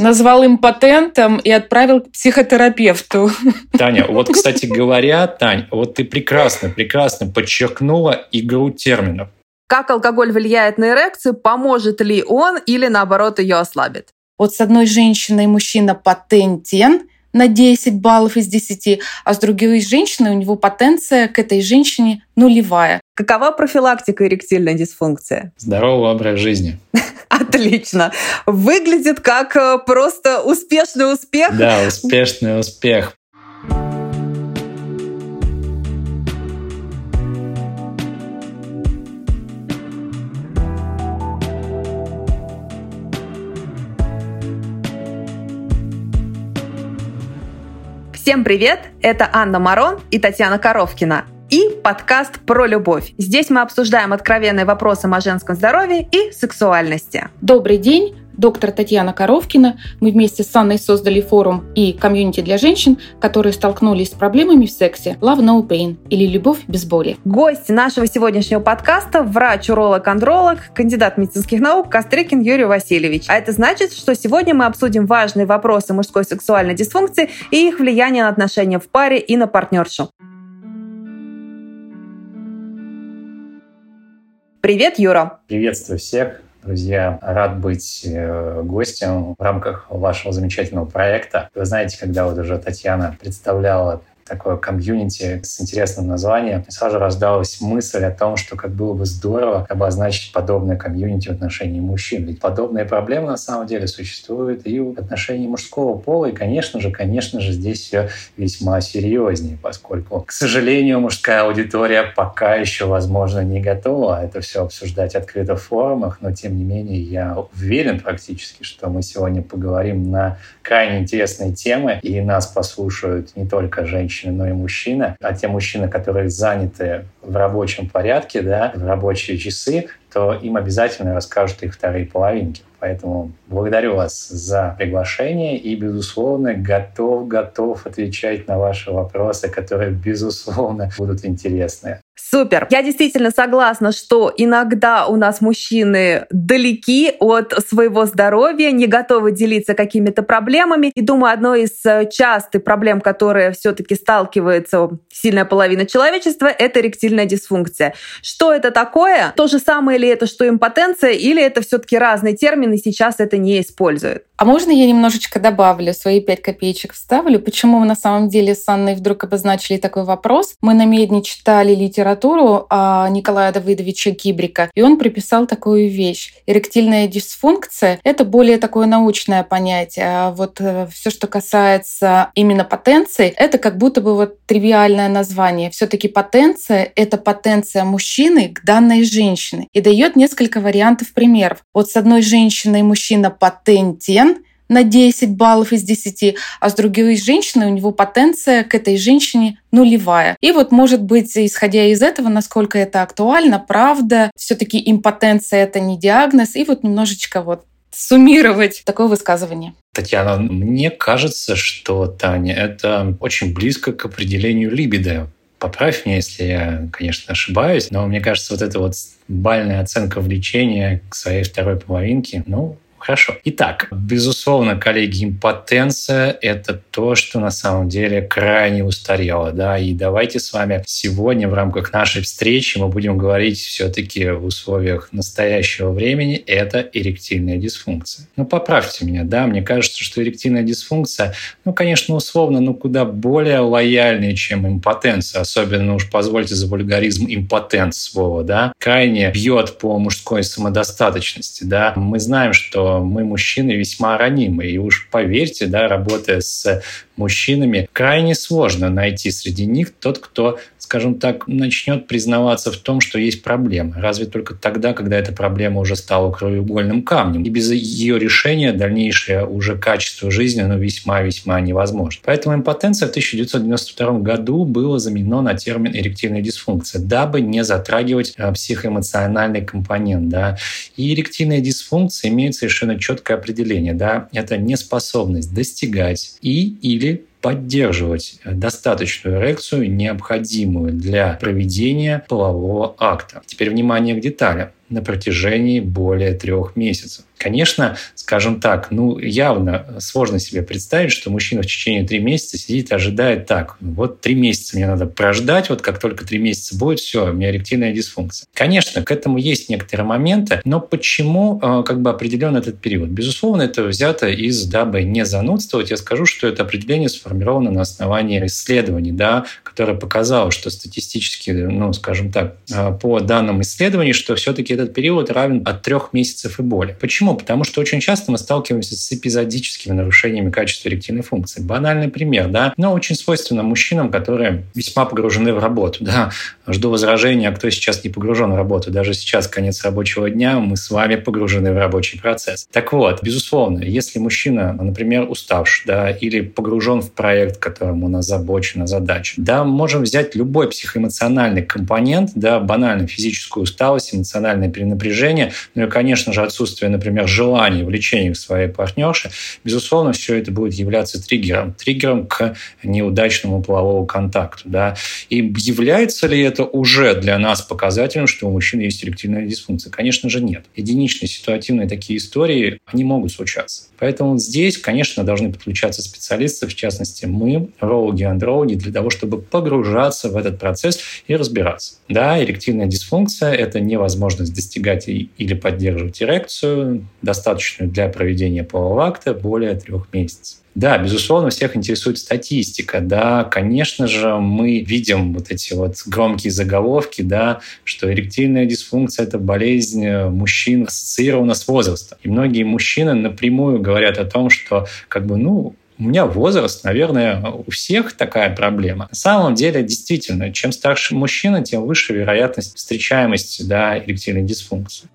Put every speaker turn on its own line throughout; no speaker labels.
Назвал импотентом и отправил к психотерапевту.
Таня, вот, кстати говоря, Тань, вот ты прекрасно, прекрасно подчеркнула игру терминов.
Как алкоголь влияет на эрекцию, поможет ли он или наоборот ее ослабит?
Вот с одной женщиной мужчина патентен, на 10 баллов из 10, а с другой женщиной у него потенция к этой женщине нулевая.
Какова профилактика эректильной дисфункции?
Здоровый образ жизни.
Отлично. Выглядит как э, просто успешный успех.
Да, успешный успех.
Всем привет! Это Анна Марон и Татьяна Коровкина. И подкаст про любовь. Здесь мы обсуждаем откровенные вопросы о женском здоровье и сексуальности.
Добрый день! доктор Татьяна Коровкина. Мы вместе с Анной создали форум и комьюнити для женщин, которые столкнулись с проблемами в сексе Love No Pain или Любовь без боли.
Гость нашего сегодняшнего подкаста – врач-уролог-андролог, кандидат медицинских наук Кострыкин Юрий Васильевич. А это значит, что сегодня мы обсудим важные вопросы мужской сексуальной дисфункции и их влияние на отношения в паре и на партнершу. Привет, Юра!
Приветствую всех! Друзья, рад быть э, гостем в рамках вашего замечательного проекта. Вы знаете, когда вот уже Татьяна представляла такое комьюнити с интересным названием. И сразу рождалась мысль о том, что как было бы здорово обозначить подобное комьюнити в отношении мужчин. Ведь подобные проблемы на самом деле существуют и в отношении мужского пола. И, конечно же, конечно же, здесь все весьма серьезнее, поскольку, к сожалению, мужская аудитория пока еще, возможно, не готова это все обсуждать открыто в форумах, но, тем не менее, я уверен практически, что мы сегодня поговорим на крайне интересные темы, и нас послушают не только женщины, женщины, но и мужчины. А те мужчины, которые заняты в рабочем порядке, да, в рабочие часы, то им обязательно расскажут их вторые половинки. Поэтому благодарю вас за приглашение и, безусловно, готов, готов отвечать на ваши вопросы, которые, безусловно, будут интересны.
Супер. Я действительно согласна, что иногда у нас мужчины далеки от своего здоровья, не готовы делиться какими-то проблемами. И думаю, одной из э, частых проблем, которые все-таки сталкивается сильная половина человечества, это эректильная дисфункция. Что это такое? То же самое ли это, что импотенция, или это все-таки разные термины, сейчас это не используют?
А можно я немножечко добавлю, свои пять копеечек вставлю? Почему мы на самом деле с Анной вдруг обозначили такой вопрос? Мы на Медне читали литературу о Николая Давыдовича Кибрика, и он приписал такую вещь. Эректильная дисфункция — это более такое научное понятие. А вот э, все, что касается именно потенции, это как будто бы вот тривиальное название. все таки потенция — это потенция мужчины к данной женщине. И дает несколько вариантов примеров. Вот с одной женщиной мужчина потентен, на 10 баллов из 10, а с другой женщиной у него потенция к этой женщине нулевая. И вот, может быть, исходя из этого, насколько это актуально, правда, все-таки импотенция это не диагноз, и вот немножечко вот суммировать такое высказывание.
Татьяна, мне кажется, что, Таня, это очень близко к определению либидо. Поправь меня, если я, конечно, ошибаюсь, но мне кажется, вот эта вот бальная оценка влечения к своей второй половинке, ну, Хорошо. Итак, безусловно, коллеги, импотенция – это то, что на самом деле крайне устарело. Да? И давайте с вами сегодня в рамках нашей встречи мы будем говорить все-таки в условиях настоящего времени – это эректильная дисфункция. Ну, поправьте меня, да, мне кажется, что эректильная дисфункция, ну, конечно, условно, ну, куда более лояльнее, чем импотенция. Особенно, уж позвольте за вульгаризм импотент слово, да, крайне бьет по мужской самодостаточности, да. Мы знаем, что мы, мужчины, весьма ранимы. И уж поверьте, да, работая с мужчинами, крайне сложно найти среди них тот, кто скажем так, начнет признаваться в том, что есть проблема. Разве только тогда, когда эта проблема уже стала краеугольным камнем. И без ее решения дальнейшее уже качество жизни ну, весьма-весьма невозможно. Поэтому импотенция в 1992 году было заменено на термин эректильная дисфункция, дабы не затрагивать э, психоэмоциональный компонент. Да. И эректильная дисфункция имеет совершенно четкое определение. Да. Это неспособность достигать и или поддерживать достаточную эрекцию, необходимую для проведения полового акта. Теперь внимание к деталям. На протяжении более трех месяцев. Конечно, скажем так, ну явно сложно себе представить, что мужчина в течение трех месяцев сидит и ожидает так, ну, вот три месяца мне надо прождать, вот как только три месяца будет, все, у меня эректильная дисфункция. Конечно, к этому есть некоторые моменты, но почему э, как бы определен этот период? Безусловно, это взято из, дабы не занудствовать, я скажу, что это определение сформировано на основании исследований, да, которое показало, что статистически, ну, скажем так, э, по данным исследований, что все-таки этот период равен от трех месяцев и более. Почему? Потому что очень часто мы сталкиваемся с эпизодическими нарушениями качества эректильной функции. Банальный пример, да, но очень свойственно мужчинам, которые весьма погружены в работу, да. Жду возражения, а кто сейчас не погружен в работу. Даже сейчас конец рабочего дня, мы с вами погружены в рабочий процесс. Так вот, безусловно, если мужчина, например, уставший, да, или погружен в проект, которым он озабочен, задача, да, можем взять любой психоэмоциональный компонент, да, банально физическую усталость, эмоциональное перенапряжение, ну и, конечно же, отсутствие, например, желание, влечение к своей партнерше, безусловно, все это будет являться триггером, триггером к неудачному половому контакту. Да? И является ли это уже для нас показателем, что у мужчин есть эректильная дисфункция? Конечно же, нет. Единичные ситуативные такие истории, они могут случаться. Поэтому здесь, конечно, должны подключаться специалисты, в частности, мы, урологи, андрологи, для того, чтобы погружаться в этот процесс и разбираться. Да, эректильная дисфункция – это невозможность достигать или поддерживать эрекцию, достаточную для проведения полового акта более трех месяцев. Да, безусловно, всех интересует статистика. Да, конечно же, мы видим вот эти вот громкие заголовки, да, что эректильная дисфункция – это болезнь мужчин ассоциирована с возрастом. И многие мужчины напрямую говорят о том, что как бы, ну, у меня возраст, наверное, у всех такая проблема. На самом деле, действительно, чем старше мужчина, тем выше вероятность встречаемости да, эректильной дисфункции.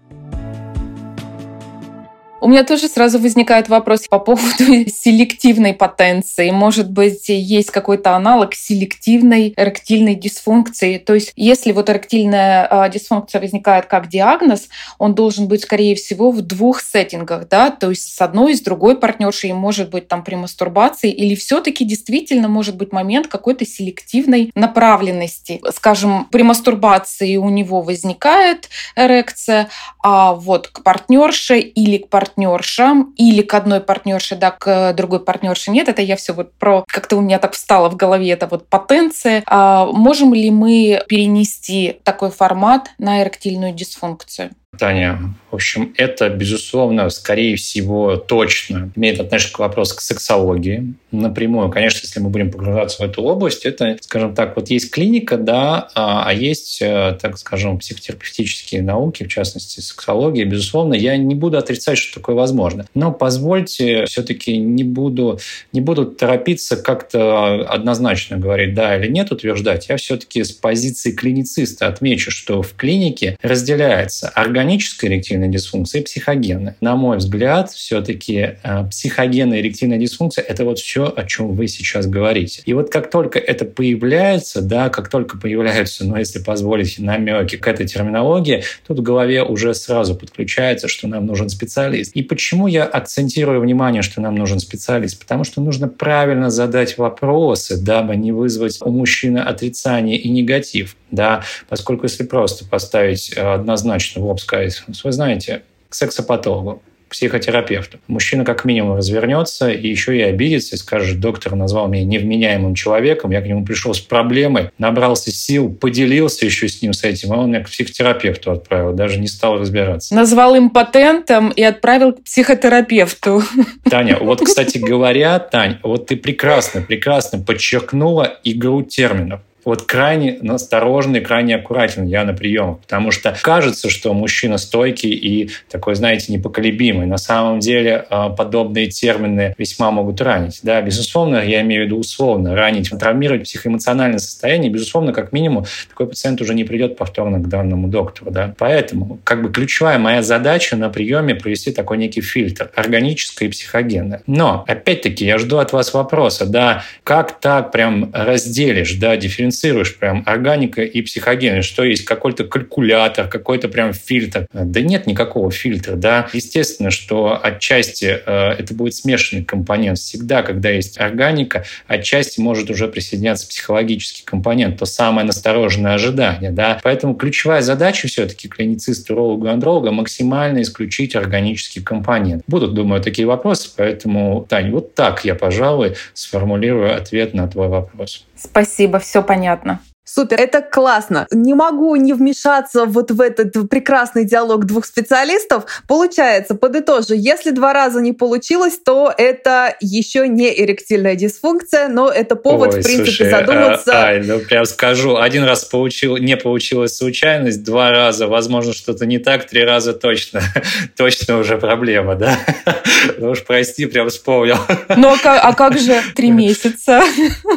У меня тоже сразу возникает вопрос по поводу селективной потенции. Может быть, есть какой-то аналог селективной эректильной дисфункции. То есть, если вот эректильная а, дисфункция возникает как диагноз, он должен быть, скорее всего, в двух сеттингах, да, то есть с одной и с другой партнершей, может быть, там при мастурбации, или все-таки действительно может быть момент какой-то селективной направленности. Скажем, при мастурбации у него возникает эрекция, а вот к партнерше или к партнеру партнершам или к одной партнерше, да, к другой партнерше нет. Это я все вот про... Как-то у меня так встало в голове, это вот потенция. А можем ли мы перенести такой формат на эректильную дисфункцию?
Таня, в общем, это, безусловно, скорее всего, точно имеет отношение к вопросу к сексологии напрямую. Конечно, если мы будем погружаться в эту область, это, скажем так, вот есть клиника, да, а, а есть, э, так скажем, психотерапевтические науки, в частности, сексология. Безусловно, я не буду отрицать, что такое возможно. Но позвольте, все-таки не буду, не буду торопиться как-то однозначно говорить да или нет, утверждать. Я все-таки с позиции клинициста отмечу, что в клинике разделяется органическая эректильная дисфункция и психогенная. На мой взгляд, все-таки э, психогенная эректильная дисфункция – это вот все, о чем вы сейчас говорите. И вот как только это появляется, да, как только появляются, ну, если позволите, намеки к этой терминологии, тут в голове уже сразу подключается, что нам нужен специалист. И почему я акцентирую внимание, что нам нужен специалист? Потому что нужно правильно задать вопросы, дабы не вызвать у мужчины отрицание и негатив. Да, поскольку если просто поставить э, однозначно в лоб сказать, вы знаете, к сексопатологу, психотерапевту. Мужчина как минимум развернется и еще и обидится и скажет, доктор назвал меня невменяемым человеком, я к нему пришел с проблемой, набрался сил, поделился еще с ним с этим, а он меня к психотерапевту отправил, даже не стал разбираться.
Назвал импотентом и отправил к психотерапевту.
Таня, вот, кстати говоря, Тань, вот ты прекрасно, прекрасно подчеркнула игру терминов вот крайне осторожный, крайне аккуратен я на приемах, потому что кажется, что мужчина стойкий и такой, знаете, непоколебимый. На самом деле а, подобные термины весьма могут ранить. Да, безусловно, я имею в виду условно ранить, травмировать психоэмоциональное состояние. Безусловно, как минимум, такой пациент уже не придет повторно к данному доктору. Да. Поэтому как бы ключевая моя задача на приеме провести такой некий фильтр, органическое и психогенное. Но, опять-таки, я жду от вас вопроса, да, как так прям разделишь, да, дифференцируешь дифференцируешь прям органика и психоген, что есть какой-то калькулятор, какой-то прям фильтр. Да нет никакого фильтра, да. Естественно, что отчасти э, это будет смешанный компонент. Всегда, когда есть органика, отчасти может уже присоединяться психологический компонент, то самое настороженное ожидание, да. Поэтому ключевая задача все-таки клинициста, уролога, андролога максимально исключить органический компонент. Будут, думаю, такие вопросы, поэтому, Тань, вот так я, пожалуй, сформулирую ответ на твой вопрос.
Спасибо, все понятно.
Супер, это классно. Не могу не вмешаться вот в этот прекрасный диалог двух специалистов. Получается, подытожу, если два раза не получилось, то это еще не эректильная дисфункция, но это повод, Ой, в принципе, слушай, задуматься.
А, ай, ну прям скажу, один раз получил, не получилась случайность, два раза, возможно, что-то не так, три раза точно, точно уже проблема, да? Ну уж прости, прям вспомнил.
Ну а, а как же три месяца?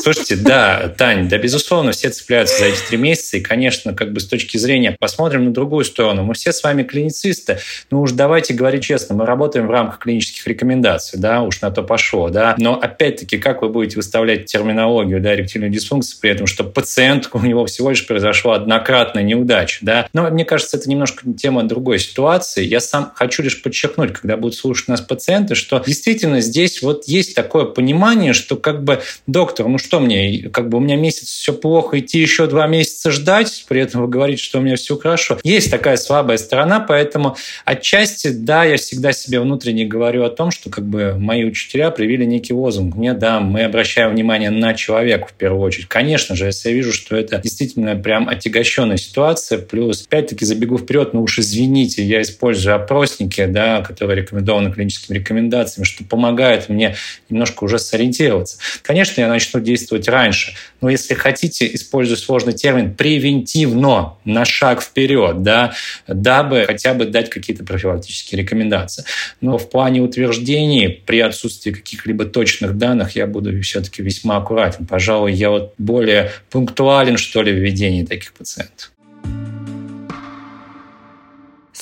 Слушайте, да, Тань, да, безусловно, все цепляют цепляются за эти три месяца. И, конечно, как бы с точки зрения, посмотрим на другую сторону. Мы все с вами клиницисты. Ну уж давайте говорить честно, мы работаем в рамках клинических рекомендаций, да, уж на то пошло, да. Но опять-таки, как вы будете выставлять терминологию, да, эректильной дисфункции при этом, что пациент, у него всего лишь произошла однократная неудача, да. Но мне кажется, это немножко тема другой ситуации. Я сам хочу лишь подчеркнуть, когда будут слушать нас пациенты, что действительно здесь вот есть такое понимание, что как бы доктор, ну что мне, как бы у меня месяц все плохо, идти еще два месяца ждать, при этом вы говорите, что у меня все хорошо. Есть такая слабая сторона, поэтому отчасти, да, я всегда себе внутренне говорю о том, что как бы мои учителя привили некий лозунг. Мне, да, мы обращаем внимание на человека в первую очередь. Конечно же, если я вижу, что это действительно прям отягощенная ситуация, плюс, опять-таки, забегу вперед, ну уж извините, я использую опросники, да, которые рекомендованы клиническими рекомендациями, что помогает мне немножко уже сориентироваться. Конечно, я начну действовать раньше, но если хотите, используя сложный термин, превентивно, на шаг вперед, да, дабы хотя бы дать какие-то профилактические рекомендации. Но в плане утверждений, при отсутствии каких-либо точных данных, я буду все-таки весьма аккуратен. Пожалуй, я вот более пунктуален, что ли, в ведении таких пациентов.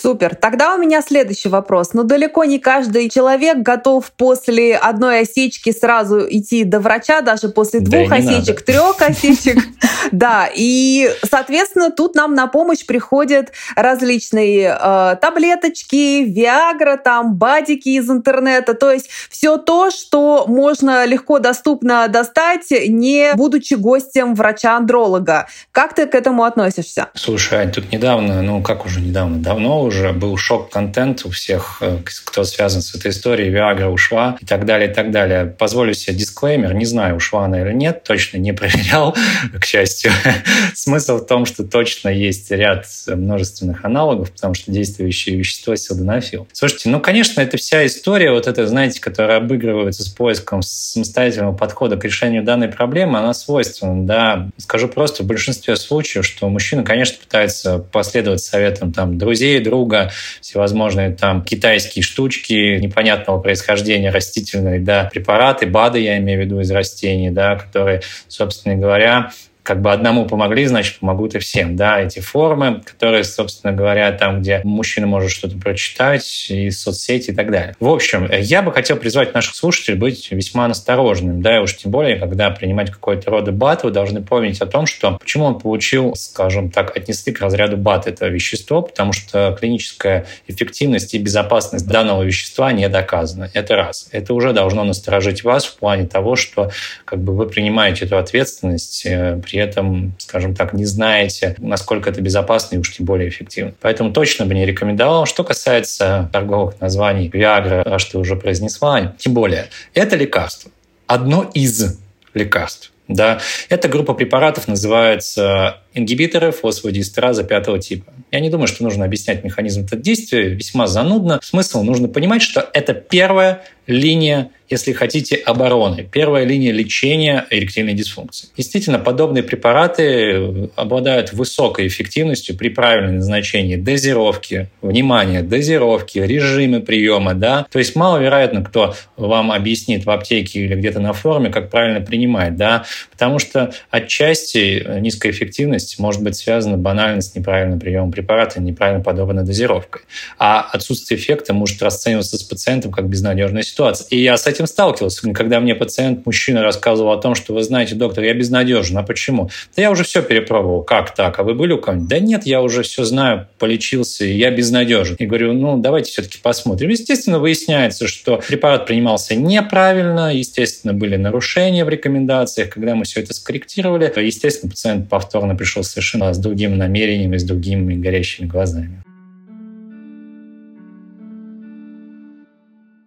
Супер. Тогда у меня следующий вопрос. Ну, далеко не каждый человек готов после одной осечки сразу идти до врача, даже после двух да осечек, трех осечек. Да, и, соответственно, тут нам на помощь приходят различные э, таблеточки, Виагра, там, бадики из интернета, то есть все то, что можно легко доступно достать, не будучи гостем врача-андролога. Как ты к этому относишься?
Слушай, Ань, тут недавно, ну как уже недавно, давно уже уже был шок-контент у всех, э, кто связан с этой историей. Виагра ушла и так далее, и так далее. Позволю себе дисклеймер. Не знаю, ушла она или нет. Точно не проверял, к счастью. Смысл в том, что точно есть ряд множественных аналогов, потому что действующее вещество силденафил. Слушайте, ну, конечно, это вся история, вот эта, знаете, которая обыгрывается с поиском самостоятельного подхода к решению данной проблемы, она свойственна, да. Скажу просто, в большинстве случаев, что мужчина, конечно, пытается последовать советам там друзей, друга, друга, всевозможные там китайские штучки непонятного происхождения растительные, да, препараты, БАДы, я имею в виду, из растений, да, которые, собственно говоря, как бы одному помогли, значит, помогут и всем. Да, эти формы, которые, собственно говоря, там, где мужчина может что-то прочитать, и соцсети и так далее. В общем, я бы хотел призвать наших слушателей быть весьма осторожным, да, и уж тем более, когда принимать какой-то рода бат, вы должны помнить о том, что почему он получил, скажем так, отнесли к разряду бат это вещество, потому что клиническая эффективность и безопасность данного вещества не доказана. Это раз. Это уже должно насторожить вас в плане того, что как бы вы принимаете эту ответственность э, при при этом, скажем так, не знаете, насколько это безопасно и уж тем более эффективно. Поэтому точно бы не рекомендовал. Что касается торговых названий Viagra, аж ты уже произнесла, тем более, это лекарство. Одно из лекарств. Да, эта группа препаратов называется ингибиторы фосфодиэстераза пятого типа. Я не думаю, что нужно объяснять механизм этого действия, весьма занудно. Смысл нужно понимать, что это первая линия, если хотите, обороны, первая линия лечения эректильной дисфункции. Действительно, подобные препараты обладают высокой эффективностью при правильном назначении дозировки, внимание, дозировки, режимы приема, да. То есть маловероятно, кто вам объяснит в аптеке или где-то на форуме, как правильно принимать, да, потому что отчасти низкая эффективность особенность может быть связана банально с неправильным приемом препарата, неправильно подобранной дозировкой. А отсутствие эффекта может расцениваться с пациентом как безнадежная ситуация. И я с этим сталкивался, когда мне пациент, мужчина, рассказывал о том, что вы знаете, доктор, я безнадежен. А почему? Да я уже все перепробовал. Как так? А вы были у кого-нибудь? Да нет, я уже все знаю, полечился, и я безнадежен. И говорю, ну, давайте все-таки посмотрим. Естественно, выясняется, что препарат принимался неправильно, естественно, были нарушения в рекомендациях. Когда мы все это скорректировали, естественно, пациент повторно пришел совершенно с другим намерением и с другими горящими глазами.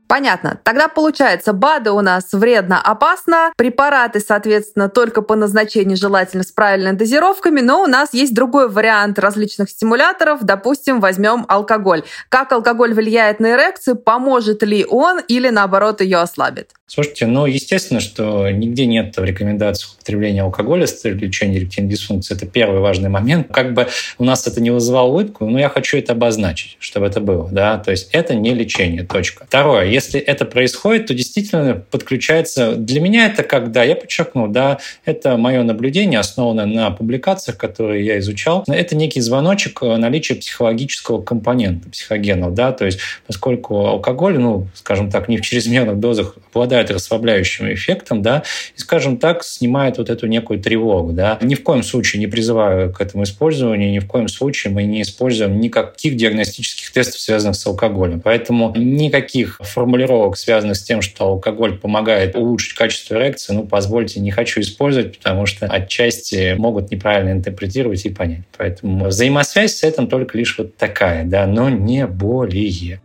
Понятно. Тогда получается, БАДы у нас вредно, опасно, препараты, соответственно, только по назначению желательно с правильными дозировками, но у нас есть другой вариант различных стимуляторов. Допустим, возьмем алкоголь. Как алкоголь влияет на эрекцию, поможет ли он или наоборот ее ослабит?
Слушайте, ну, естественно, что нигде нет рекомендаций употребления алкоголя с целью лечения эректильной дисфункции. Это первый важный момент. Как бы у нас это не вызывало улыбку, но я хочу это обозначить, чтобы это было. Да? То есть это не лечение, точка. Второе, если это происходит, то действительно подключается... Для меня это как, да, я подчеркнул, да, это мое наблюдение, основанное на публикациях, которые я изучал. Это некий звоночек наличия психологического компонента, психогенов, да, то есть поскольку алкоголь, ну, скажем так, не в чрезмерных дозах обладает обладает расслабляющим эффектом, да, и, скажем так, снимает вот эту некую тревогу, да. Ни в коем случае не призываю к этому использованию, ни в коем случае мы не используем никаких диагностических тестов, связанных с алкоголем. Поэтому никаких формулировок, связанных с тем, что алкоголь помогает улучшить качество эрекции, ну, позвольте, не хочу использовать, потому что отчасти могут неправильно интерпретировать и понять. Поэтому взаимосвязь с этим только лишь вот такая, да, но не более.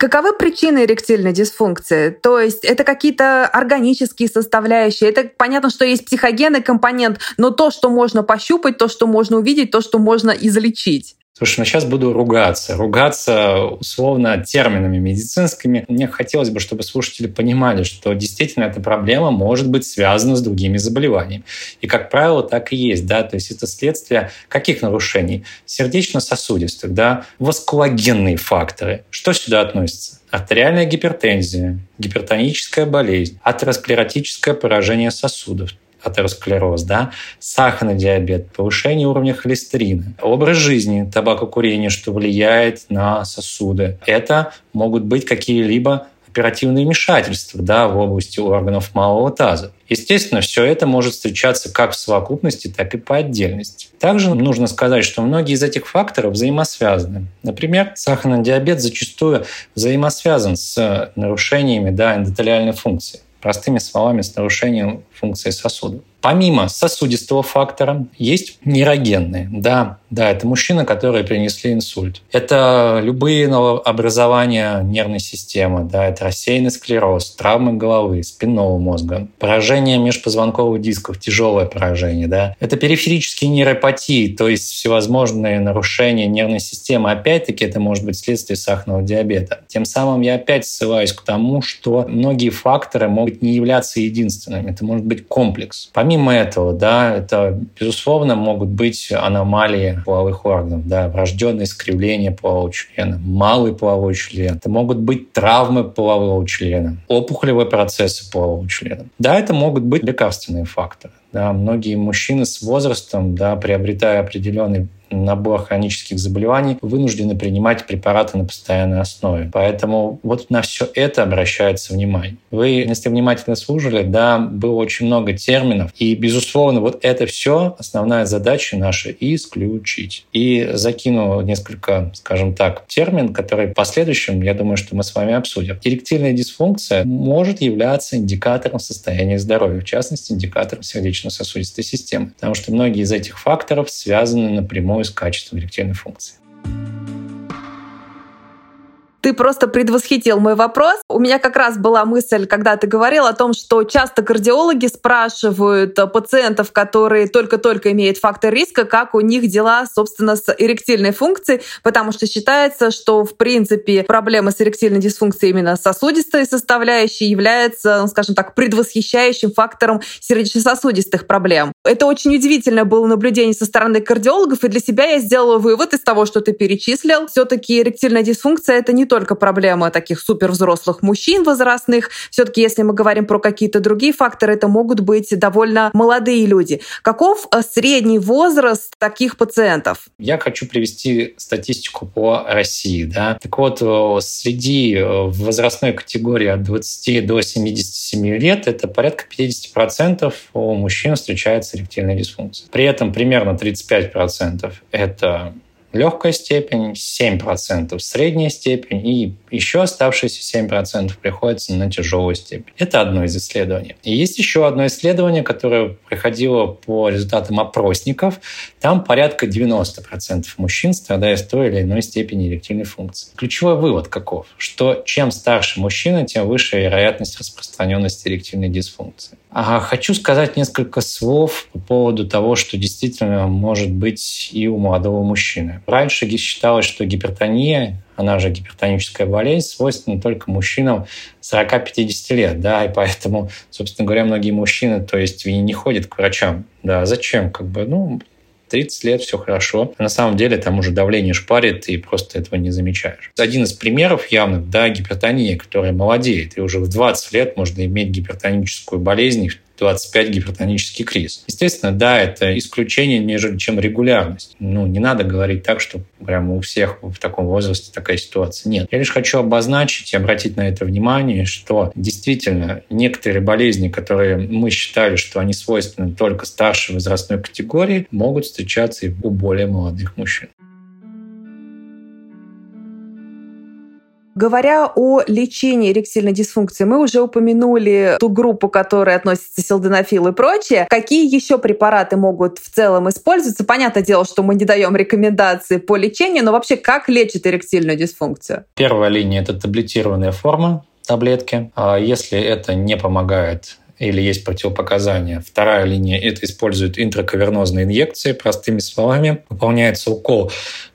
Каковы причины эректильной дисфункции? То есть это какие-то органические составляющие. Это понятно, что есть психогенный компонент, но то, что можно пощупать, то, что можно увидеть, то, что можно излечить.
Слушай, ну сейчас буду ругаться. Ругаться условно терминами медицинскими. Мне хотелось бы, чтобы слушатели понимали, что действительно эта проблема может быть связана с другими заболеваниями. И, как правило, так и есть. Да? То есть это следствие каких нарушений? Сердечно-сосудистых, да? васкулогенные факторы. Что сюда относится? артериальная гипертензия, гипертоническая болезнь, атеросклеротическое поражение сосудов, атеросклероз, да, сахарный диабет, повышение уровня холестерина, образ жизни, табакокурение, что влияет на сосуды. Это могут быть какие-либо оперативные вмешательства да, в области органов малого таза. Естественно, все это может встречаться как в совокупности, так и по отдельности. Также нужно сказать, что многие из этих факторов взаимосвязаны. Например, сахарный диабет зачастую взаимосвязан с нарушениями да, эндотелиальной функции. Простыми словами, с нарушением функции сосудов. Помимо сосудистого фактора есть нейрогенные. Да, да, это мужчины, которые принесли инсульт. Это любые новообразования нервной системы. Да, это рассеянный склероз, травмы головы, спинного мозга, поражение межпозвонковых дисков, тяжелое поражение. Да. Это периферические нейропатии, то есть всевозможные нарушения нервной системы. Опять-таки, это может быть следствие сахарного диабета. Тем самым я опять ссылаюсь к тому, что многие факторы могут не являться единственными. Это может быть комплекс. Помимо Помимо этого, да, это, безусловно, могут быть аномалии половых органов, да, врожденное искривление полового члена, малый половой член. Это могут быть травмы полового члена, опухолевые процессы полового члена. Да, это могут быть лекарственные факторы. Да, многие мужчины с возрастом, да, приобретая определенный набор хронических заболеваний вынуждены принимать препараты на постоянной основе. Поэтому вот на все это обращается внимание. Вы, если внимательно слушали, да, было очень много терминов. И, безусловно, вот это все основная задача наша исключить. И закину несколько, скажем так, термин, который в последующем, я думаю, что мы с вами обсудим. Эректильная дисфункция может являться индикатором состояния здоровья, в частности, индикатором сердечно-сосудистой системы. Потому что многие из этих факторов связаны напрямую с качеством эректильной функции.
Ты просто предвосхитил мой вопрос. У меня как раз была мысль, когда ты говорил о том, что часто кардиологи спрашивают пациентов, которые только-только имеют фактор риска, как у них дела, собственно, с эректильной функцией, потому что считается, что, в принципе, проблема с эректильной дисфункцией именно сосудистой составляющей является, ну, скажем так, предвосхищающим фактором сердечно-сосудистых проблем. Это очень удивительное было наблюдение со стороны кардиологов, и для себя я сделала вывод из того, что ты перечислил. Все-таки эректильная дисфункция — это не только проблема таких супервзрослых мужчин возрастных. Все-таки, если мы говорим про какие-то другие факторы, это могут быть довольно молодые люди. Каков э, средний возраст таких пациентов?
Я хочу привести статистику по России. Да? Так вот, э, среди э, возрастной категории от 20 до 77 лет это порядка 50% у мужчин встречается эректильная дисфункция. При этом примерно 35% это легкая степень, 7% средняя степень и еще оставшиеся 7% приходится на тяжелую степень. Это одно из исследований. И есть еще одно исследование, которое приходило по результатам опросников. Там порядка 90% мужчин страдают с той или иной степени эректильной функции. Ключевой вывод каков? Что чем старше мужчина, тем выше вероятность распространенности эректильной дисфункции. А хочу сказать несколько слов по поводу того, что действительно может быть и у молодого мужчины. Раньше считалось, что гипертония она же гипертоническая болезнь, свойственна только мужчинам 40-50 лет, да, и поэтому, собственно говоря, многие мужчины, то есть, не ходят к врачам, да, зачем, как бы, ну, 30 лет, все хорошо. На самом деле там уже давление шпарит, и просто этого не замечаешь. Один из примеров явных, да, гипертония, которая молодеет, и уже в 20 лет можно иметь гипертоническую болезнь, 25 гипертонический криз. Естественно, да, это исключение, нежели чем регулярность. Ну, не надо говорить так, что прямо у всех в таком возрасте такая ситуация. Нет. Я лишь хочу обозначить и обратить на это внимание, что действительно некоторые болезни, которые мы считали, что они свойственны только старшей возрастной категории, могут встречаться и у более молодых мужчин.
Говоря о лечении эректильной дисфункции, мы уже упомянули ту группу, которая относится силденофил и прочее. Какие еще препараты могут в целом использоваться? Понятное дело, что мы не даем рекомендации по лечению, но вообще как лечит эректильную дисфункцию?
Первая линия – это таблетированная форма таблетки. А если это не помогает или есть противопоказания. Вторая линия – это используют интракавернозные инъекции. Простыми словами, выполняется укол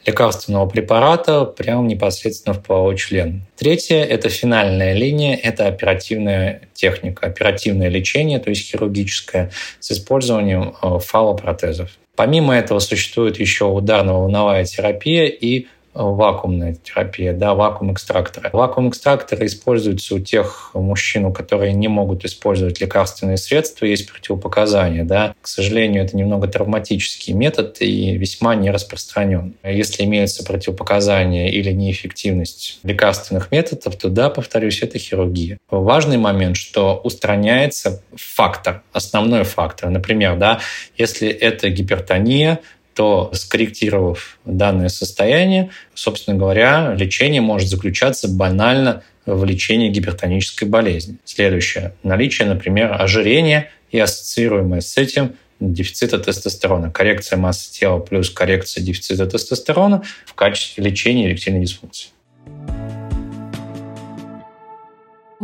лекарственного препарата прямо непосредственно в половой член. Третья – это финальная линия, это оперативная техника, оперативное лечение, то есть хирургическое, с использованием э, фалопротезов. Помимо этого существует еще ударно-волновая терапия и вакуумная терапия, да, вакуум-экстракторы. Вакуум-экстракторы используются у тех мужчин, которые не могут использовать лекарственные средства, есть противопоказания, да. К сожалению, это немного травматический метод и весьма не распространен. Если имеются противопоказания или неэффективность лекарственных методов, то да, повторюсь, это хирургия. Важный момент, что устраняется фактор, основной фактор. Например, да, если это гипертония, то скорректировав данное состояние, собственно говоря, лечение может заключаться банально в лечении гипертонической болезни. Следующее. Наличие, например, ожирения и ассоциируемое с этим дефицита тестостерона. Коррекция массы тела плюс коррекция дефицита тестостерона в качестве лечения эректильной дисфункции.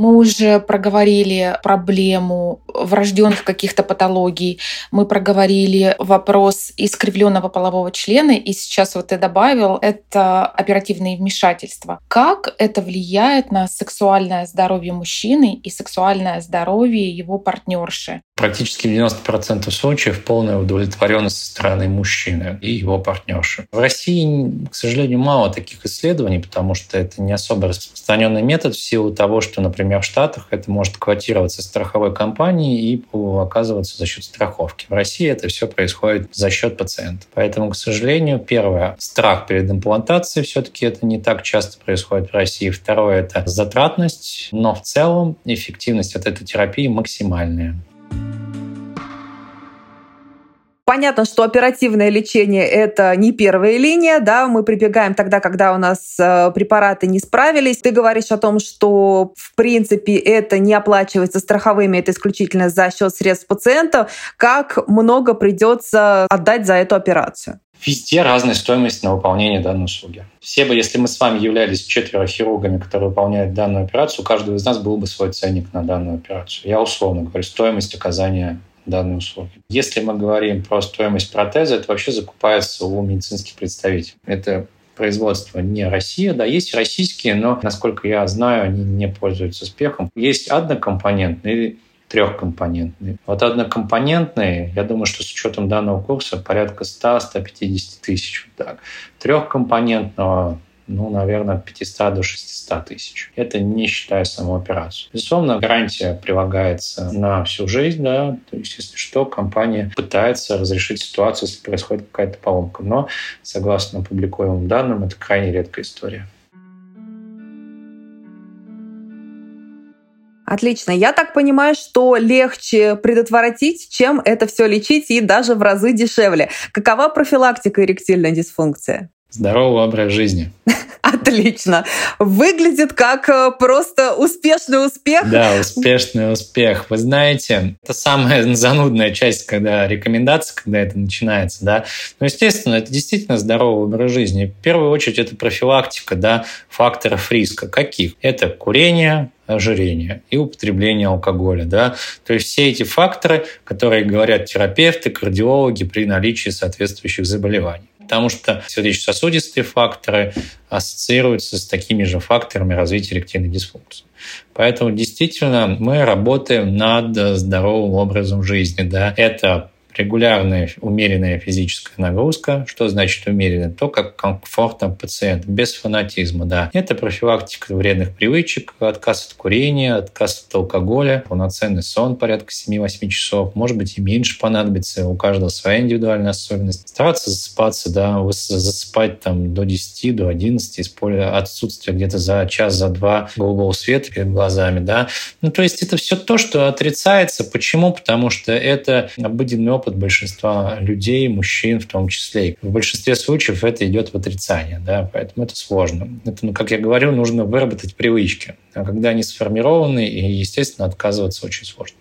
Мы уже проговорили проблему врожденных каких-то патологий, мы проговорили вопрос искривленного полового члена, и сейчас вот ты добавил, это оперативные вмешательства. Как это влияет на сексуальное здоровье мужчины и сексуальное здоровье его партнерши?
Практически 90% случаев полная удовлетворенность со стороны мужчины и его партнерши. В России, к сожалению, мало таких исследований, потому что это не особо распространенный метод в силу того, что, например, в Штатах это может квотироваться страховой компанией и оказываться за счет страховки. В России это все происходит за счет пациента. Поэтому, к сожалению, первое, страх перед имплантацией все-таки это не так часто происходит в России. Второе, это затратность, но в целом эффективность от этой терапии максимальная.
Понятно, что оперативное лечение — это не первая линия, да, мы прибегаем тогда, когда у нас э, препараты не справились. Ты говоришь о том, что, в принципе, это не оплачивается страховыми, это исключительно за счет средств пациента. Как много придется отдать за эту операцию?
Везде разная стоимость на выполнение данной услуги. Все бы, если мы с вами являлись четверо хирургами, которые выполняют данную операцию, у каждого из нас был бы свой ценник на данную операцию. Я условно говорю, стоимость оказания данной услуги. Если мы говорим про стоимость протеза, это вообще закупается у медицинских представителей. Это производство не Россия, да, есть российские, но, насколько я знаю, они не пользуются успехом. Есть однокомпонентные трехкомпонентные. Вот однокомпонентные, я думаю, что с учетом данного курса порядка 100-150 тысяч. Вот так. Трехкомпонентного ну, наверное, от 500 до 600 тысяч. Это не считая саму операцию. Безусловно, гарантия прилагается на всю жизнь, да, то есть, если что, компания пытается разрешить ситуацию, если происходит какая-то поломка. Но, согласно опубликуемым данным, это крайне редкая история.
Отлично. Я так понимаю, что легче предотвратить, чем это все лечить, и даже в разы дешевле. Какова профилактика эректильной дисфункции?
Здоровый образ жизни.
Отлично. Выглядит как э, просто успешный успех.
Да, успешный успех. Вы знаете, это самая занудная часть, когда рекомендации, когда это начинается, да. Но, естественно, это действительно здоровый образ жизни. В первую очередь это профилактика, да, факторов риска. Каких? Это курение, ожирение и употребление алкоголя. Да? То есть все эти факторы, которые говорят терапевты, кардиологи при наличии соответствующих заболеваний потому что сердечно-сосудистые факторы ассоциируются с такими же факторами развития эректильной дисфункции. Поэтому действительно мы работаем над здоровым образом жизни. Да? Это регулярная умеренная физическая нагрузка. Что значит умеренная? То, как комфортно пациент, без фанатизма, да. Это профилактика вредных привычек, отказ от курения, отказ от алкоголя, полноценный сон порядка 7-8 часов, может быть и меньше понадобится, у каждого своя индивидуальная особенность. Стараться засыпаться, да, засыпать там до 10, до 11, используя отсутствие где-то за час, за два голубого света перед глазами, да. Ну, то есть это все то, что отрицается. Почему? Потому что это обыденный опыт большинства людей, мужчин в том числе. В большинстве случаев это идет в отрицание, да, поэтому это сложно. Это, ну, как я говорю, нужно выработать привычки. А когда они сформированы, и, естественно, отказываться очень сложно.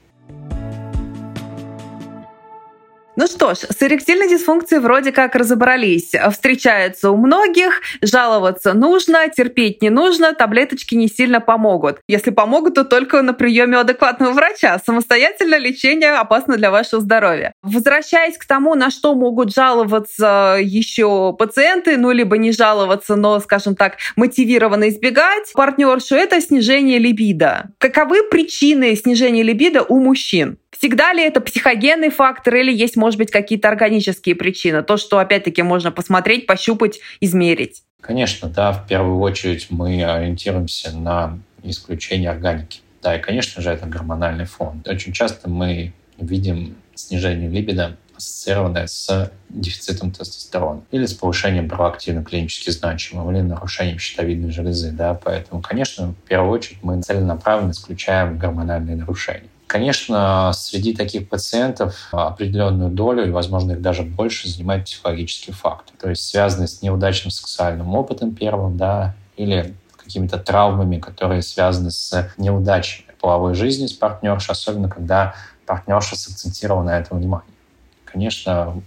Ну что ж, с эректильной дисфункцией вроде как разобрались. Встречается у многих, жаловаться нужно, терпеть не нужно, таблеточки не сильно помогут. Если помогут, то только на приеме у адекватного врача. Самостоятельное лечение опасно для вашего здоровья. Возвращаясь к тому, на что могут жаловаться еще пациенты, ну либо не жаловаться, но, скажем так, мотивированно избегать партнершу, это снижение либидо. Каковы причины снижения либидо у мужчин? Всегда ли это психогенный фактор или есть, может быть, какие-то органические причины? То, что, опять-таки, можно посмотреть, пощупать, измерить.
Конечно, да. В первую очередь мы ориентируемся на исключение органики. Да, и, конечно же, это гормональный фон. Очень часто мы видим снижение либидо ассоциированное с дефицитом тестостерона или с повышением проактивно клинически значимого или нарушением щитовидной железы. Да? Поэтому, конечно, в первую очередь мы целенаправленно исключаем гормональные нарушения. Конечно, среди таких пациентов определенную долю, и, возможно, их даже больше, занимает психологический фактор. То есть связанный с неудачным сексуальным опытом первым, да, или какими-то травмами, которые связаны с неудачей половой жизни с партнершей, особенно когда партнерша сакцентировала на этом внимание. Конечно,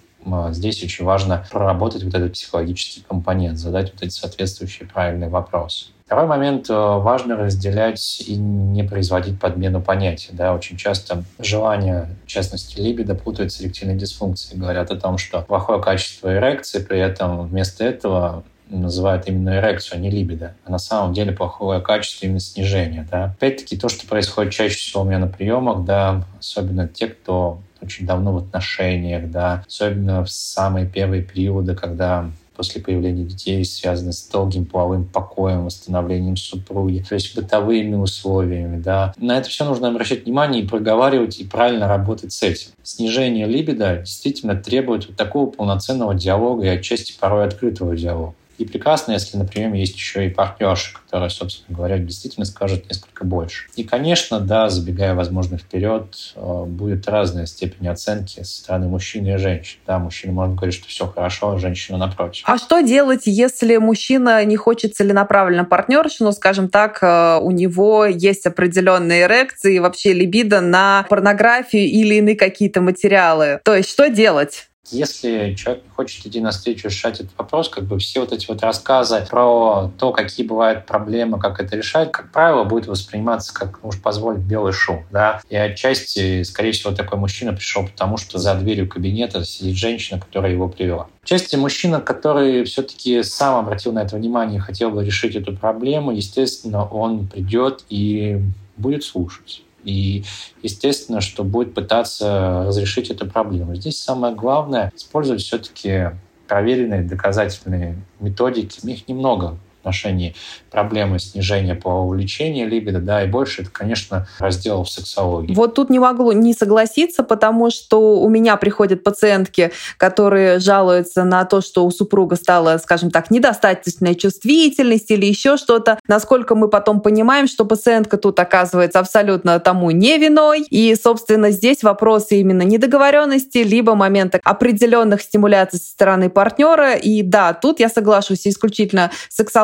здесь очень важно проработать вот этот психологический компонент, задать вот эти соответствующие правильные вопросы. Второй момент э, – важно разделять и не производить подмену понятий. Да? Очень часто желание, в частности, либидо путают с эректильной дисфункцией. Говорят о том, что плохое качество эрекции, при этом вместо этого называют именно эрекцию, а не либидо. А на самом деле плохое качество именно снижение. Да? Опять-таки, то, что происходит чаще всего у меня на приемах, да, особенно те, кто очень давно в отношениях, да, особенно в самые первые периоды, когда после появления детей связаны с долгим половым покоем, восстановлением супруги, то есть бытовыми условиями. Да. На это все нужно обращать внимание и проговаривать, и правильно работать с этим. Снижение либидо действительно требует вот такого полноценного диалога и отчасти порой открытого диалога. И прекрасно, если на приеме есть еще и партнерша, которая, собственно говоря, действительно скажет несколько больше. И, конечно, да, забегая, возможно, вперед, э, будет разная степень оценки со стороны мужчины и женщин. Да, мужчина может говорить, что все хорошо, а женщина напротив.
А что делать, если мужчина не хочет целенаправленно партнершу, но, скажем так, э, у него есть определенные эрекции, вообще либидо на порнографию или иные какие-то материалы? То есть что делать?
Если человек не хочет идти навстречу решать этот вопрос, как бы все вот эти вот рассказы про то, какие бывают проблемы, как это решать, как правило, будет восприниматься как, ну уж позволить, белый шум. Да? И отчасти, скорее всего, такой мужчина пришел потому, что за дверью кабинета сидит женщина, которая его привела. Части мужчина, который все-таки сам обратил на это внимание и хотел бы решить эту проблему, естественно, он придет и будет слушать. И, естественно, что будет пытаться разрешить эту проблему. Здесь самое главное — использовать все-таки проверенные доказательные методики. Их немного отношении проблемы снижения по увлечению либидо, да, и больше это, конечно, раздел в сексологии.
Вот тут не могу не согласиться, потому что у меня приходят пациентки, которые жалуются на то, что у супруга стала, скажем так, недостаточная чувствительность или еще что-то. Насколько мы потом понимаем, что пациентка тут оказывается абсолютно тому не виной. И, собственно, здесь вопросы именно недоговоренности, либо момента определенных стимуляций со стороны партнера. И да, тут я соглашусь исключительно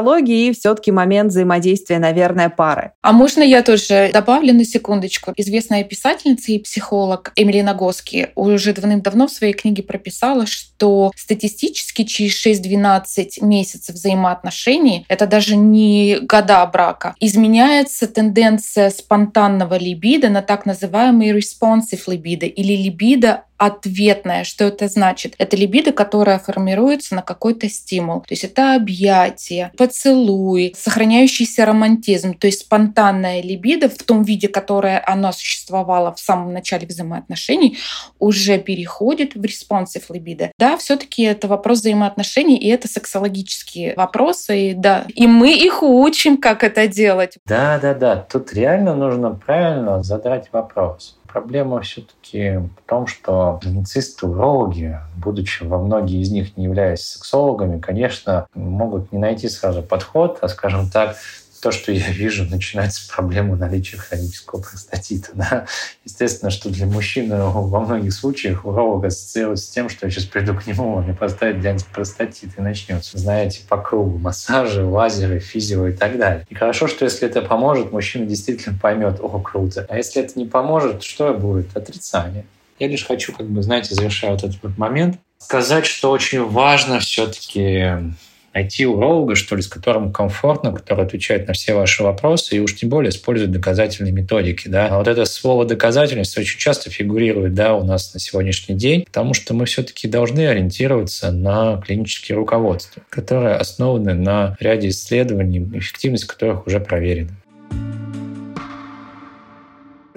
сексологии и все-таки момент взаимодействия, наверное, пары.
А можно я тоже добавлю на секундочку? Известная писательница и психолог Эмили Нагоски уже давным-давно в своей книге прописала, что статистически через 6-12 месяцев взаимоотношений, это даже не года брака, изменяется тенденция спонтанного либидо на так называемый responsive либидо или либидо ответная. Что это значит? Это либидо, которая формируется на какой-то стимул. То есть это объятие, поцелуй, сохраняющийся романтизм, то есть спонтанная либидо в том виде, которое оно существовало в самом начале взаимоотношений, уже переходит в responsive либидо. Да, все таки это вопрос взаимоотношений, и это сексологические вопросы, и да. И мы их учим, как это делать.
Да-да-да, тут реально нужно правильно задать вопрос. Проблема все-таки в том, что клиницисты, урологи, будучи во многие из них не являясь сексологами, конечно, могут не найти сразу подход, а, скажем так, то, что я вижу, начинается проблема наличия хронического простатита. Да? Естественно, что для мужчины во многих случаях уролог ассоциируется с тем, что я сейчас приду к нему, он мне поставит диагноз простатит и начнется. Знаете, по кругу массажи, лазеры, физио и так далее. И хорошо, что если это поможет, мужчина действительно поймет, о, круто. А если это не поможет, что будет? Отрицание. Я лишь хочу, как бы, знаете, завершая вот этот вот момент, сказать, что очень важно все-таки найти уролога, что ли, с которым комфортно, который отвечает на все ваши вопросы, и уж тем более использует доказательные методики. Да. А вот это слово «доказательность» очень часто фигурирует да, у нас на сегодняшний день, потому что мы все-таки должны ориентироваться на клинические руководства, которые основаны на ряде исследований, эффективность которых уже проверена.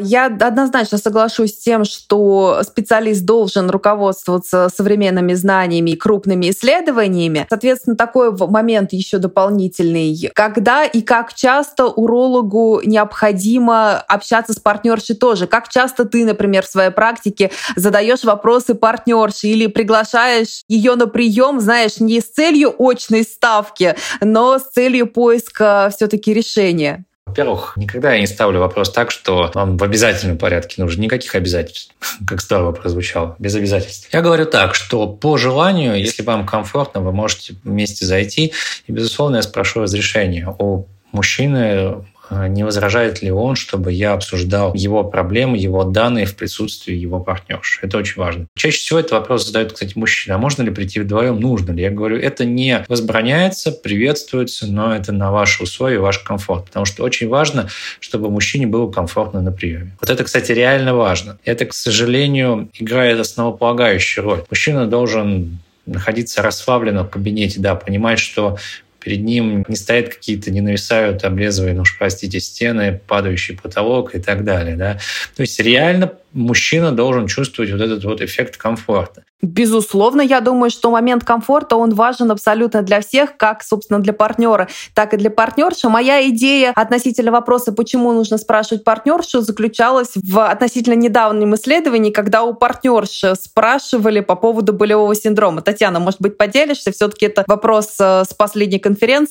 Я однозначно соглашусь с тем, что специалист должен руководствоваться современными знаниями и крупными исследованиями. Соответственно, такой момент еще дополнительный. Когда и как часто урологу необходимо общаться с партнершей тоже? Как часто ты, например, в своей практике задаешь вопросы партнерши или приглашаешь ее на прием, знаешь, не с целью очной ставки, но с целью поиска все-таки решения?
Во-первых, никогда я не ставлю вопрос так, что вам в обязательном порядке нужно. Никаких обязательств, как здорово прозвучало, без обязательств. Я говорю так, что по желанию, если вам комфортно, вы можете вместе зайти. И, безусловно, я спрошу разрешения у мужчины не возражает ли он, чтобы я обсуждал его проблемы, его данные в присутствии его партнерши. Это очень важно. Чаще всего этот вопрос задают, кстати, мужчины. А можно ли прийти вдвоем? Нужно ли? Я говорю, это не возбраняется, приветствуется, но это на ваши условия, ваш комфорт. Потому что очень важно, чтобы мужчине было комфортно на приеме. Вот это, кстати, реально важно. Это, к сожалению, играет основополагающую роль. Мужчина должен находиться расслабленно в кабинете, да, понимать, что перед ним не стоят какие-то, не нависают облезывая, ну уж простите, стены, падающий потолок и так далее. Да? То есть реально мужчина должен чувствовать вот этот вот эффект комфорта.
Безусловно, я думаю, что момент комфорта, он важен абсолютно для всех, как, собственно, для партнера, так и для партнерши. Моя идея относительно вопроса, почему нужно спрашивать партнершу, заключалась в относительно недавнем исследовании, когда у партнерши спрашивали по поводу болевого синдрома. Татьяна, может быть, поделишься? Все-таки это вопрос э, с последней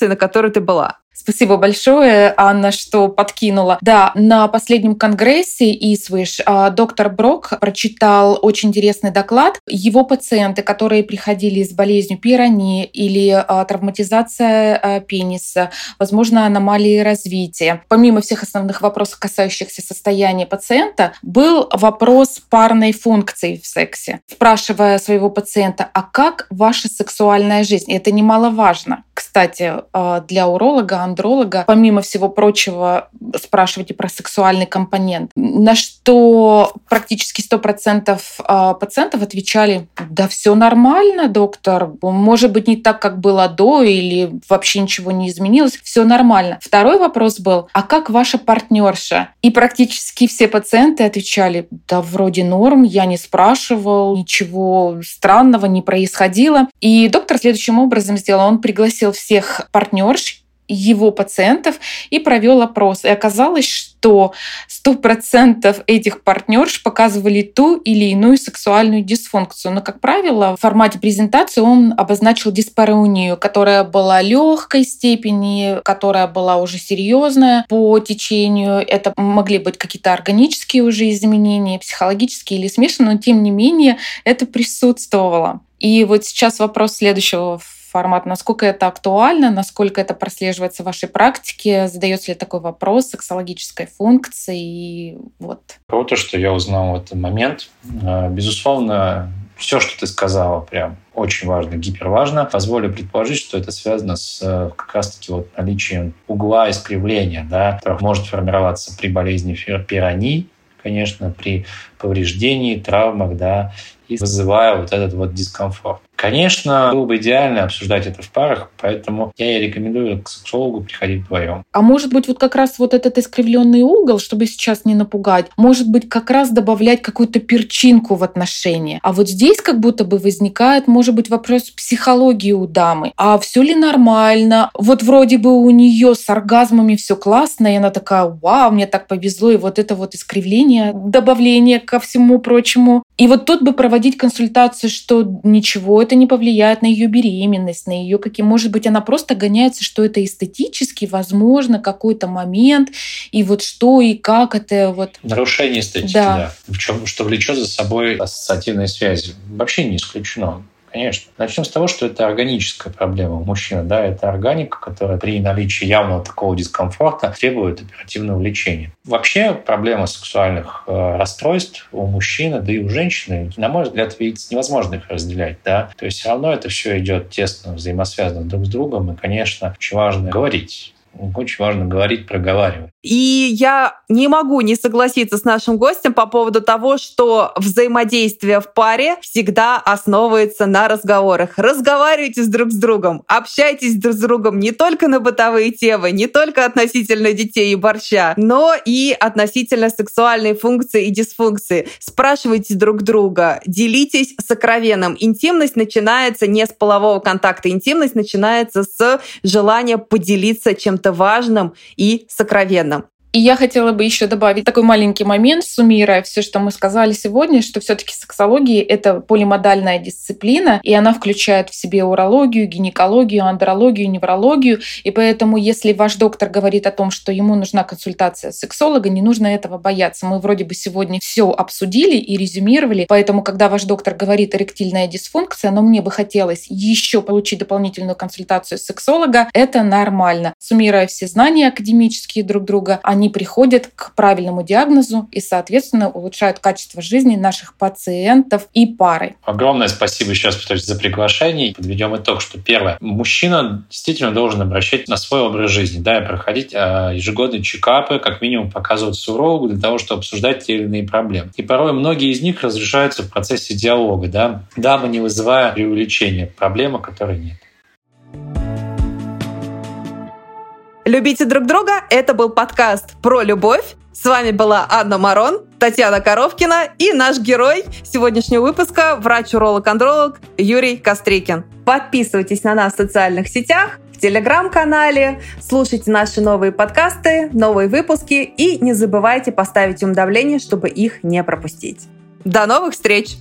на которой ты была.
Спасибо большое, Анна, что подкинула. Да, на последнем конгрессе ИСВИШ а, доктор Брок прочитал очень интересный доклад. Его пациенты, которые приходили с болезнью пирании или а, травматизация а, пениса, возможно, аномалии развития. Помимо всех основных вопросов, касающихся состояния пациента, был вопрос парной функции в сексе. Спрашивая своего пациента, а как ваша сексуальная жизнь? И это немаловажно. Кстати, для уролога андролога, помимо всего прочего, спрашивать и про сексуальный компонент. На что практически 100% а, пациентов отвечали, да все нормально, доктор, может быть не так, как было до или вообще ничего не изменилось, все нормально. Второй вопрос был, а как ваша партнерша? И практически все пациенты отвечали, да вроде норм, я не спрашивал, ничего странного не происходило. И доктор следующим образом сделал, он пригласил всех партнерш его пациентов и провел опрос. И оказалось, что 100% этих партнерш показывали ту или иную сексуальную дисфункцию. Но, как правило, в формате презентации он обозначил диспареунию, которая была легкой степени, которая была уже серьезная по течению. Это могли быть какие-то органические уже изменения, психологические или смешанные, но тем не менее это присутствовало. И вот сейчас вопрос следующего формат, насколько это актуально, насколько это прослеживается в вашей практике, задается ли такой вопрос сексологической функции. И вот.
Круто, что я узнал в этот момент. А, безусловно, все, что ты сказала, прям очень важно, гиперважно. Позволю предположить, что это связано с э, как раз-таки вот наличием угла искривления, да, который может формироваться при болезни пирании, конечно, при повреждении, травмах, да, и вызывая вот этот вот дискомфорт. Конечно, было бы идеально обсуждать это в парах, поэтому я и рекомендую к сексологу приходить вдвоем.
А может быть, вот как раз вот этот искривленный угол, чтобы сейчас не напугать, может быть, как раз добавлять какую-то перчинку в отношения. А вот здесь как будто бы возникает, может быть, вопрос психологии у дамы. А все ли нормально? Вот вроде бы у нее с оргазмами все классно, и она такая, вау, мне так повезло, и вот это вот искривление, добавление ко всему прочему. И вот тут бы проводить консультацию, что ничего, это не повлияет на ее беременность, на ее какие... Может быть, она просто гоняется, что это эстетически, возможно, какой-то момент, и вот что и как это вот...
Нарушение эстетики, да. да. В чем, что влечет за собой ассоциативные связи. Вообще не исключено. Конечно. Начнем с того, что это органическая проблема у мужчины. Да? Это органика, которая при наличии явного такого дискомфорта требует оперативного лечения. Вообще проблема сексуальных э, расстройств у мужчины, да и у женщины, на мой взгляд, видится невозможно их разделять. Да? То есть все равно это все идет тесно взаимосвязано друг с другом. И, конечно, очень важно говорить очень важно говорить, проговаривать.
И я не могу не согласиться с нашим гостем по поводу того, что взаимодействие в паре всегда основывается на разговорах. Разговаривайте с друг с другом, общайтесь друг с другом не только на бытовые темы, не только относительно детей и борща, но и относительно сексуальной функции и дисфункции. Спрашивайте друг друга, делитесь сокровенным. Интимность начинается не с полового контакта, интимность начинается с желания поделиться чем-то важным и сокровенным.
И я хотела бы еще добавить такой маленький момент, суммируя все, что мы сказали сегодня, что все-таки сексология — это полимодальная дисциплина, и она включает в себе урологию, гинекологию, андрологию, неврологию. И поэтому, если ваш доктор говорит о том, что ему нужна консультация сексолога, не нужно этого бояться. Мы вроде бы сегодня все обсудили и резюмировали, поэтому, когда ваш доктор говорит эректильная дисфункция, но мне бы хотелось еще получить дополнительную консультацию сексолога, это нормально. Суммируя все знания академические друг друга, они они приходят к правильному диагнозу и, соответственно, улучшают качество жизни наших пациентов и пары.
Огромное спасибо еще раз за приглашение. Подведем итог, что первое. Мужчина действительно должен обращать на свой образ жизни, да, и проходить а, ежегодные чекапы, как минимум показывать урологу для того, чтобы обсуждать те или иные проблемы. И порой многие из них разрешаются в процессе диалога, да, дабы не вызывая преувеличения проблемы, которой нет.
Любите друг друга. Это был подкаст про любовь. С вами была Анна Марон, Татьяна Коровкина и наш герой сегодняшнего выпуска – врач-уролог-андролог Юрий Кострикин. Подписывайтесь на нас в социальных сетях, в телеграм-канале, слушайте наши новые подкасты, новые выпуски и не забывайте поставить уведомления, чтобы их не пропустить. До новых встреч!